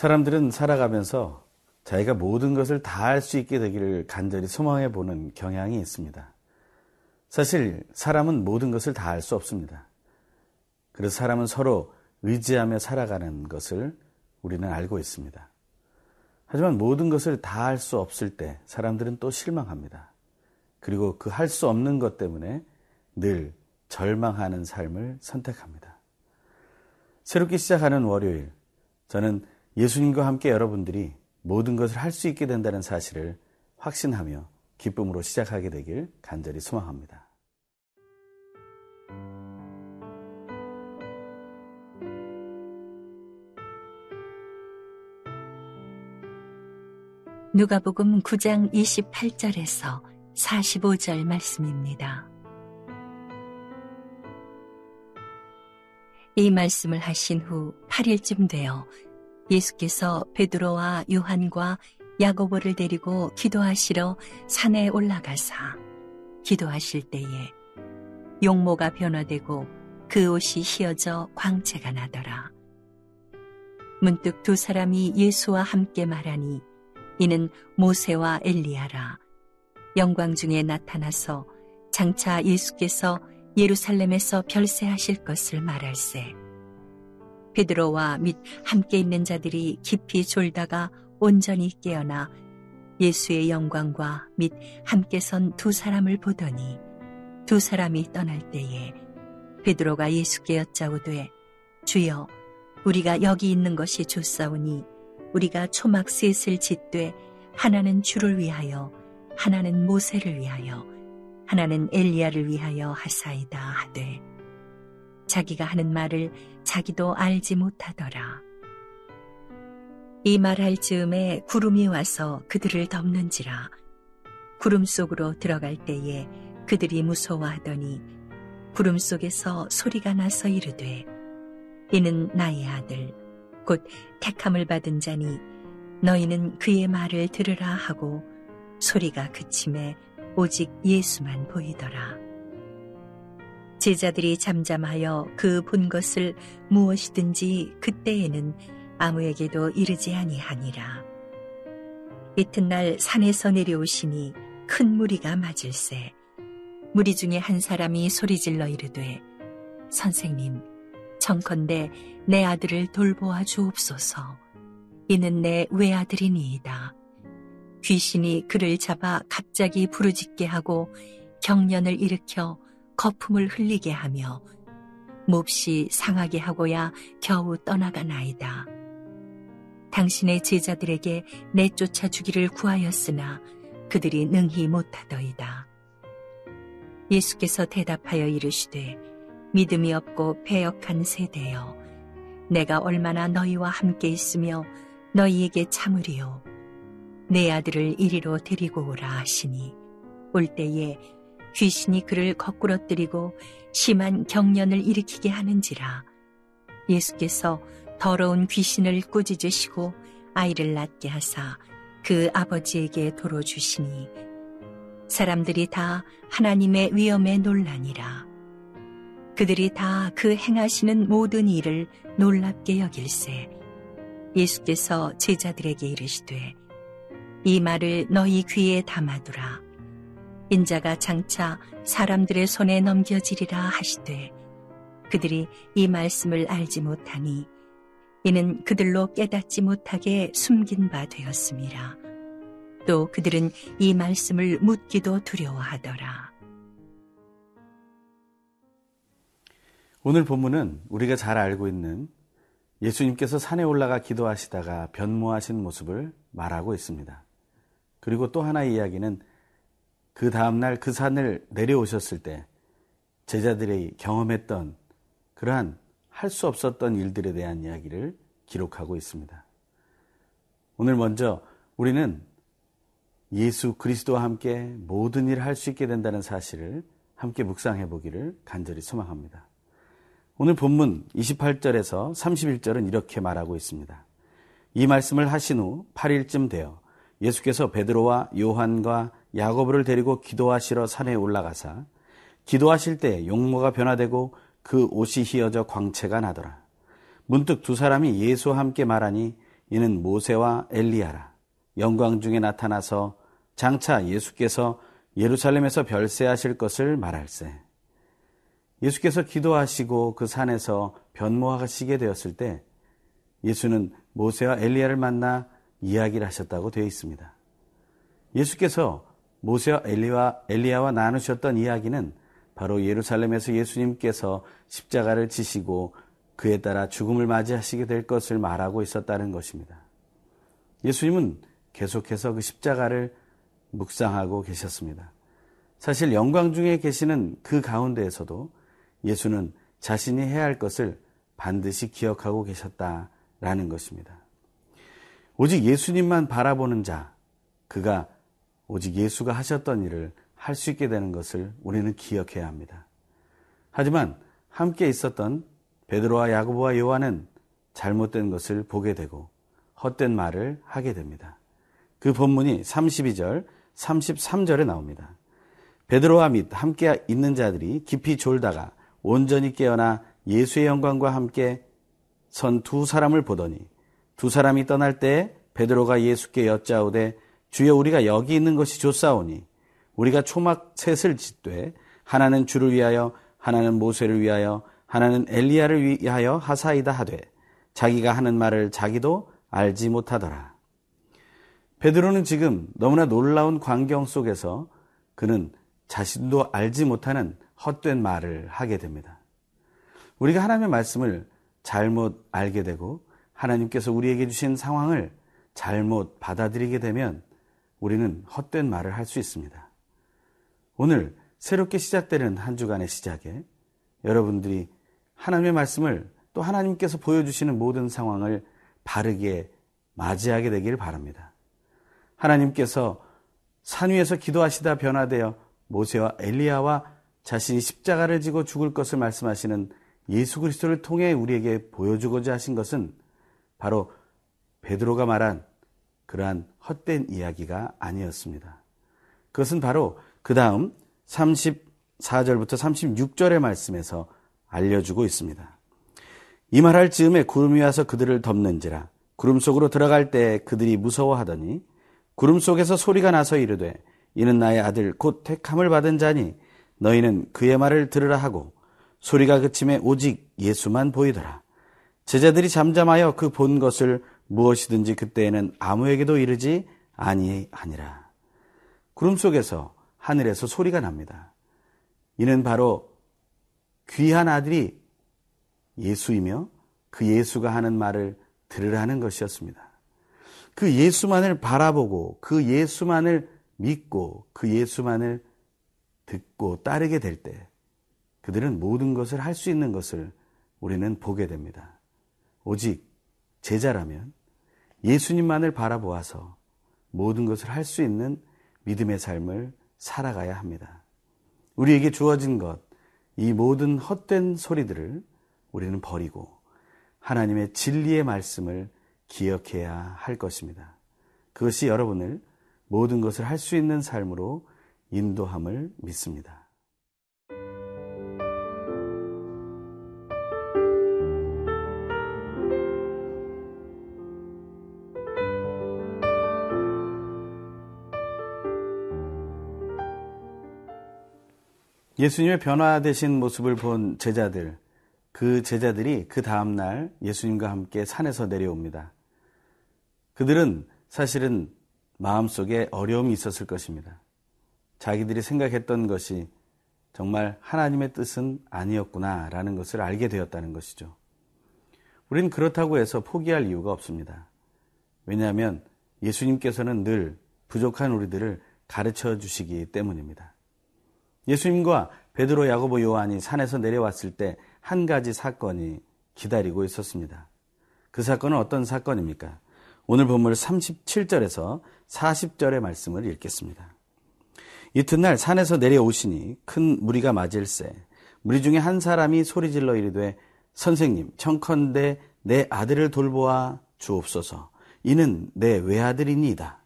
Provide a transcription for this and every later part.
사람들은 살아가면서 자기가 모든 것을 다 할 수 있게 되기를 간절히 소망해 보는 경향이 있습니다. 사실 사람은 모든 것을 다 할 수 없습니다. 그래서 사람은 서로 의지하며 살아가는 것을 우리는 알고 있습니다. 하지만 모든 것을 다 할 수 없을 때 사람들은 또 실망합니다. 그리고 그 할 수 없는 것 때문에 늘 절망하는 삶을 선택합니다. 새롭게 시작하는 월요일, 저는 예수님과 함께 여러분들이 모든 것을 할 수 있게 된다는 사실을 확신하며 기쁨으로 시작하게 되길 간절히 소망합니다. 누가복음 9장 28절에서 45절 말씀입니다. 이 말씀을 하신 후 8일쯤 되어 예수께서 베드로와 요한과 야고보를 데리고 기도하시러 산에 올라가사 기도하실 때에 용모가 변화되고 그 옷이 휘어져 광채가 나더라. 문득 두 사람이 예수와 함께 말하니 이는 모세와 엘리야라. 영광 중에 나타나서 장차 예수께서 예루살렘에서 별세하실 것을 말할세. 베드로와 및 함께 있는 자들이 깊이 졸다가 온전히 깨어나 예수의 영광과 및 함께 선 두 사람을 보더니 두 사람이 떠날 때에 베드로가 예수께 여짜오되 주여 우리가 여기 있는 것이 좋사오니 우리가 초막 셋을 짓되 하나는 주를 위하여 하나는 모세를 위하여 하나는 엘리야를 위하여 하사이다 하되 자기가 하는 말을 자기도 알지 못하더라. 이 말할 즈음에 구름이 와서 그들을 덮는지라 구름 속으로 들어갈 때에 그들이 무서워하더니 구름 속에서 소리가 나서 이르되 이는 나의 아들 곧 택함을 받은 자니 너희는 그의 말을 들으라 하고 소리가 그침에 오직 예수만 보이더라. 제자들이 잠잠하여 그 본 것을 무엇이든지 그때에는 아무에게도 이르지 아니하니라. 이튿날 산에서 내려오시니 큰 무리가 맞을세. 무리 중에 한 사람이 소리질러 이르되 선생님 청컨대 내 아들을 돌보아 주옵소서. 이는 내 외아들이니이다. 귀신이 그를 잡아 갑자기 부르짖게 하고 경련을 일으켜 거품을 흘리게 하며 몹시 상하게 하고야 겨우 떠나가나이다. 당신의 제자들에게 내쫓아 주기를 구하였으나 그들이 능히 못하더이다. 예수께서 대답하여 이르시되 믿음이 없고 배역한 세대여 내가 얼마나 너희와 함께 있으며 너희에게 참으리요 내 아들을 이리로 데리고 오라 하시니 올 때에 귀신이 그를 거꾸러뜨리고 심한 경련을 일으키게 하는지라. 예수께서 더러운 귀신을 꾸짖으시고 아이를 낳게 하사 그 아버지에게 도로 주시니 사람들이 다 하나님의 위엄에 놀라니라. 그들이 다 그 행하시는 모든 일을 놀랍게 여길세. 예수께서 제자들에게 이르시되 이 말을 너희 귀에 담아두라 인자가 장차 사람들의 손에 넘겨지리라 하시되 그들이 이 말씀을 알지 못하니 이는 그들로 깨닫지 못하게 숨긴 바 되었습니다. 또 그들은 이 말씀을 묻기도 두려워하더라. 오늘 본문은 우리가 잘 알고 있는 예수님께서 산에 올라가 기도하시다가 변모하신 모습을 말하고 있습니다. 그리고 또 하나의 이야기는 그 다음날 그 산을 내려오셨을 때 제자들이 경험했던 그러한 할 수 없었던 일들에 대한 이야기를 기록하고 있습니다. 오늘 먼저 우리는 예수 그리스도와 함께 모든 일을 할 수 있게 된다는 사실을 함께 묵상해 보기를 간절히 소망합니다. 오늘 본문 28절에서 31절은 이렇게 말하고 있습니다. 이 말씀을 하신 후 8일쯤 되어 예수께서 베드로와 요한과 야고보를 데리고 기도하시러 산에 올라가사 기도하실 때 용모가 변화되고 그 옷이 휘어져 광채가 나더라. 문득 두 사람이 예수와 함께 말하니 이는 모세와 엘리야라. 영광 중에 나타나서 장차 예수께서 예루살렘에서 별세하실 것을 말할세. 예수께서 기도하시고 그 산에서 변모하시게 되었을 때 예수는 모세와 엘리야를 만나 이야기를 하셨다고 되어 있습니다. 예수께서 모세와 엘리와 엘리야와 나누셨던 이야기는 바로 예루살렘에서 예수님께서 십자가를 지시고 그에 따라 죽음을 맞이하시게 될 것을 말하고 있었다는 것입니다. 예수님은 계속해서 그 십자가를 묵상하고 계셨습니다. 사실 영광 중에 계시는 그 가운데에서도 예수는 자신이 해야 할 것을 반드시 기억하고 계셨다라는 것입니다. 오직 예수님만 바라보는 자, 그가 오직 예수가 하셨던 일을 할 수 있게 되는 것을 우리는 기억해야 합니다. 하지만 함께 있었던 베드로와 야고보와 요한은 잘못된 것을 보게 되고 헛된 말을 하게 됩니다. 그 본문이 32절, 33절에 나옵니다. 베드로와 및 함께 있는 자들이 깊이 졸다가 온전히 깨어나 예수의 영광과 함께 선 두 사람을 보더니 두 사람이 떠날 때 베드로가 예수께 여짜오되 주여 우리가 여기 있는 것이 좋사오니 우리가 초막 셋을 짓되 하나는 주를 위하여 하나는 모세를 위하여 하나는 엘리야를 위하여 하사이다 하되 자기가 하는 말을 자기도 알지 못하더라. 베드로는 지금 너무나 놀라운 광경 속에서 그는 자신도 알지 못하는 헛된 말을 하게 됩니다. 우리가 하나님의 말씀을 잘못 알게 되고 하나님께서 우리에게 주신 상황을 잘못 받아들이게 되면 우리는 헛된 말을 할 수 있습니다. 오늘 새롭게 시작되는 한 주간의 시작에 여러분들이 하나님의 말씀을 또 하나님께서 보여주시는 모든 상황을 바르게 맞이하게 되기를 바랍니다. 하나님께서 산 위에서 기도하시다 변화되어 모세와 엘리야와 자신이 십자가를 지고 죽을 것을 말씀하시는 예수 그리스도를 통해 우리에게 보여주고자 하신 것은 바로 베드로가 말한 그러한 헛된 이야기가 아니었습니다. 그것은 바로 그 다음 34절부터 36절의 말씀에서 알려주고 있습니다. 이 말할 즈음에 구름이 와서 그들을 덮는지라 구름 속으로 들어갈 때 그들이 무서워하더니 구름 속에서 소리가 나서 이르되 이는 나의 아들 곧 택함을 받은 자니 너희는 그의 말을 들으라 하고 소리가 그침에 오직 예수만 보이더라. 제자들이 잠잠하여 그 본 것을 무엇이든지 그때에는 아무에게도 이르지 아니하니라. 구름 속에서 하늘에서 소리가 납니다. 이는 바로 귀한 아들이 예수이며 그 예수가 하는 말을 들으라는 것이었습니다. 그 예수만을 바라보고 그 예수만을 믿고 그 예수만을 듣고 따르게 될 때 그들은 모든 것을 할 수 있는 것을 우리는 보게 됩니다. 오직 제자라면 예수님만을 바라보아서 모든 것을 할 수 있는 믿음의 삶을 살아가야 합니다. 우리에게 주어진 것, 이 모든 헛된 소리들을 우리는 버리고 하나님의 진리의 말씀을 기억해야 할 것입니다. 그것이 여러분을 모든 것을 할 수 있는 삶으로 인도함을 믿습니다. 예수님의 변화되신 모습을 본 제자들, 그 제자들이 그 다음날 예수님과 함께 산에서 내려옵니다. 그들은 사실은 마음속에 어려움이 있었을 것입니다. 자기들이 생각했던 것이 정말 하나님의 뜻은 아니었구나라는 것을 알게 되었다는 것이죠. 우리는 그렇다고 해서 포기할 이유가 없습니다. 왜냐하면 예수님께서는 늘 부족한 우리들을 가르쳐 주시기 때문입니다. 예수님과 베드로, 야고보, 요한이 산에서 내려왔을 때 한 가지 사건이 기다리고 있었습니다. 그 사건은 어떤 사건입니까? 오늘 본문 37절에서 40절의 말씀을 읽겠습니다. 이튿날 산에서 내려오시니 큰 무리가 맞을세 무리 중에 한 사람이 소리질러 이르되 선생님 청컨대 내 아들을 돌보아 주옵소서 이는 내 외아들이니이다.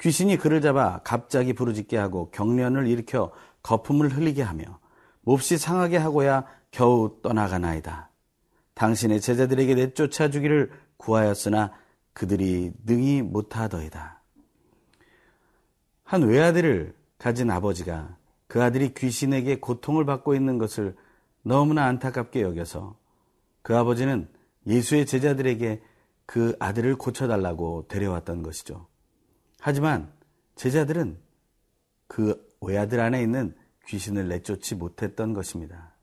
귀신이 그를 잡아 갑자기 부르짖게 하고 경련을 일으켜 거품을 흘리게 하며 몹시 상하게 하고야 겨우 떠나가나이다. 당신의 제자들에게 내쫓아 주기를 구하였으나 그들이 능히 못하더이다. 한 외아들을 가진 아버지가 그 아들이 귀신에게 고통을 받고 있는 것을 너무나 안타깝게 여겨서 그 아버지는 예수의 제자들에게 그 아들을 고쳐달라고 데려왔던 것이죠. 하지만 제자들은 그 외아들 안에 있는 귀신을 내쫓지 못했던 것입니다.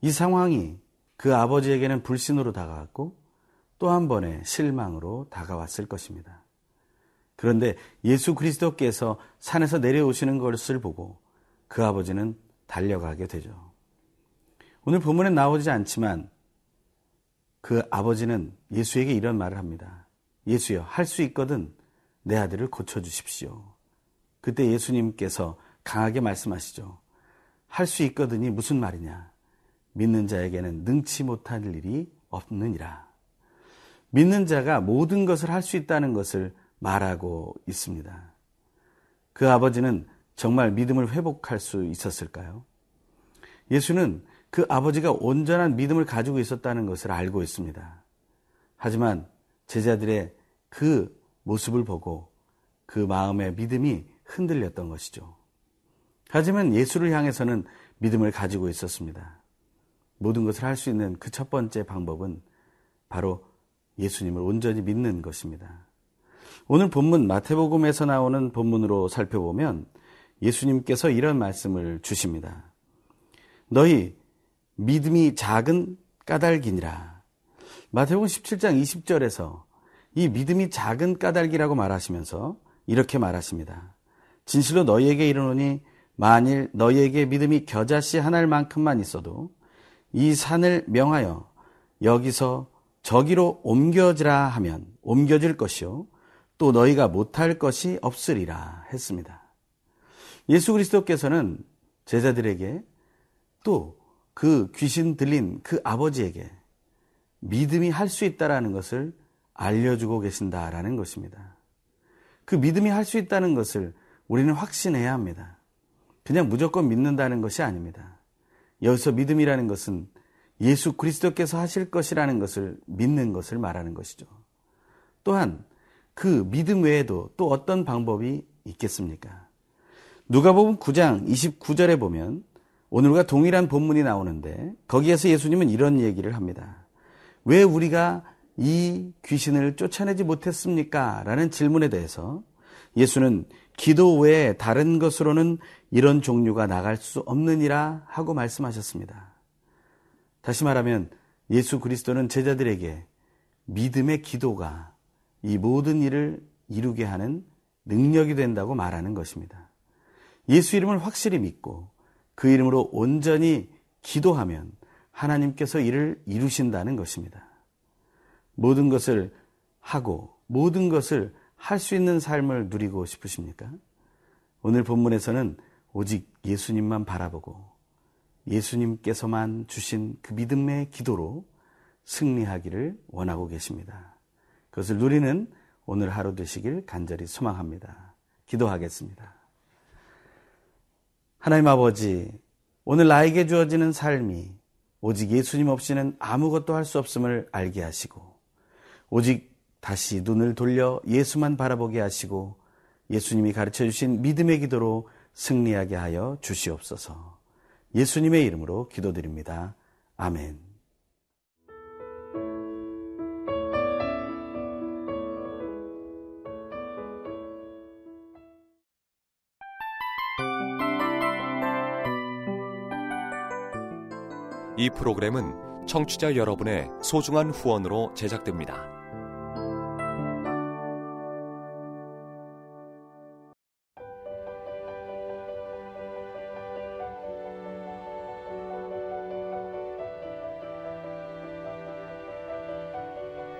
이 상황이 그 아버지에게는 불신으로 다가왔고 또 한 번의 실망으로 다가왔을 것입니다. 그런데 예수 그리스도께서 산에서 내려오시는 것을 보고 그 아버지는 달려가게 되죠. 오늘 본문에 나오지 않지만 그 아버지는 예수에게 이런 말을 합니다. 예수여, 할 수 있거든 내 아들을 고쳐주십시오. 그때 예수님께서 강하게 말씀하시죠. 할 수 있거든이 무슨 말이냐? 믿는 자에게는 능치 못할 일이 없느니라. 믿는 자가 모든 것을 할 수 있다는 것을 말하고 있습니다. 그 아버지는 정말 믿음을 회복할 수 있었을까요? 예수는 그 아버지가 온전한 믿음을 가지고 있었다는 것을 알고 있습니다. 하지만 제자들의 그 모습을 보고 그 마음의 믿음이 흔들렸던 것이죠. 하지만 예수를 향해서는 믿음을 가지고 있었습니다. 모든 것을 할 수 있는 그 첫 번째 방법은 바로 예수님을 온전히 믿는 것입니다. 오늘 본문 마태복음에서 나오는 본문으로 살펴보면 예수님께서 이런 말씀을 주십니다. 너희 믿음이 작은 까닭이니라. 마태복음 17장 20절에서 이 믿음이 작은 까닭이라고 말하시면서 이렇게 말하십니다. 진실로 너희에게 이르노니 만일 너희에게 믿음이 겨자씨 하나만큼만 있어도 이 산을 명하여 여기서 저기로 옮겨지라 하면 옮겨질 것이요 또 너희가 못할 것이 없으리라 했습니다. 예수 그리스도께서는 제자들에게 또 그 귀신 들린 그 아버지에게 믿음이 할 수 있다라는 것을 알려주고 계신다라는 것입니다. 그 믿음이 할 수 있다는 것을 우리는 확신해야 합니다. 그냥 무조건 믿는다는 것이 아닙니다. 여기서 믿음이라는 것은 예수 그리스도께서 하실 것이라는 것을 믿는 것을 말하는 것이죠. 또한 그 믿음 외에도 또 어떤 방법이 있겠습니까? 누가복음 9장 29절에 보면 오늘과 동일한 본문이 나오는데 거기에서 예수님은 이런 얘기를 합니다. 왜 우리가 이 귀신을 쫓아내지 못했습니까? 라는 질문에 대해서 예수는 기도 외에 다른 것으로는 이런 종류가 나갈 수 없느니라 하고 말씀하셨습니다. 다시 말하면 예수 그리스도는 제자들에게 믿음의 기도가 이 모든 일을 이루게 하는 능력이 된다고 말하는 것입니다. 예수 이름을 확실히 믿고 그 이름으로 온전히 기도하면 하나님께서 이를 이루신다는 것입니다. 모든 것을 하고 모든 것을 할 수 있는 삶을 누리고 싶으십니까? 오늘 본문에서는 오직 예수님만 바라보고 예수님께서만 주신 그 믿음의 기도로 승리하기를 원하고 계십니다. 그것을 누리는 오늘 하루 되시길 간절히 소망합니다. 기도하겠습니다. 하나님 아버지, 오늘 나에게 주어지는 삶이 오직 예수님 없이는 아무것도 할 수 없음을 알게 하시고, 오직 다시 눈을 돌려 예수만 바라보게 하시고, 예수님이 가르쳐 주신 믿음의 기도로 승리하게 하여 주시옵소서. 예수님의 이름으로 기도드립니다. 아멘. 이 프로그램은 청취자 여러분의 소중한 후원으로 제작됩니다.